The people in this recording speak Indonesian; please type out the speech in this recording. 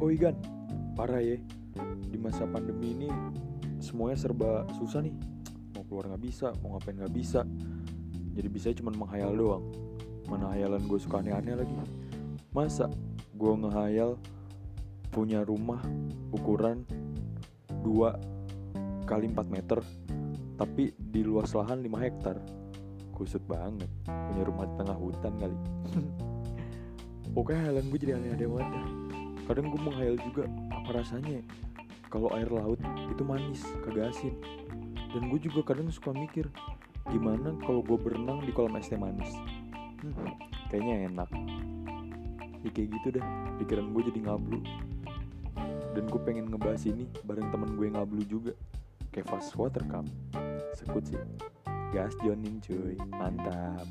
Gan parah ya. Di masa pandemi ini semuanya serba susah nih. Mau keluar nggak bisa mau ngapain nggak bisa. Jadi bisa cuma menghayal doang. Mana hayalan gue suka aneh-aneh lagi. Masa gue ngehayal punya rumah ukuran 2 kali 4 meter tapi di luas lahan 5 hektar. Kusut banget. Punya rumah di tengah hutan kali. Pokoknya hayalan gue jadi aneh-aneh banget. Kadang gue menghayal juga apa rasanya ya? Kalau air laut itu manis kagak asin. Dan gue juga kadang suka mikir gimana kalau gue berenang di kolam es teh manis? Hmm, kayaknya enak. Ya kayak gitu dah pikiran gue jadi ngablu. Dan gue pengen ngebahas ini bareng temen gue ngablu juga. Kayak fast water cup sekut sih. Gas jonin cuy. Mantap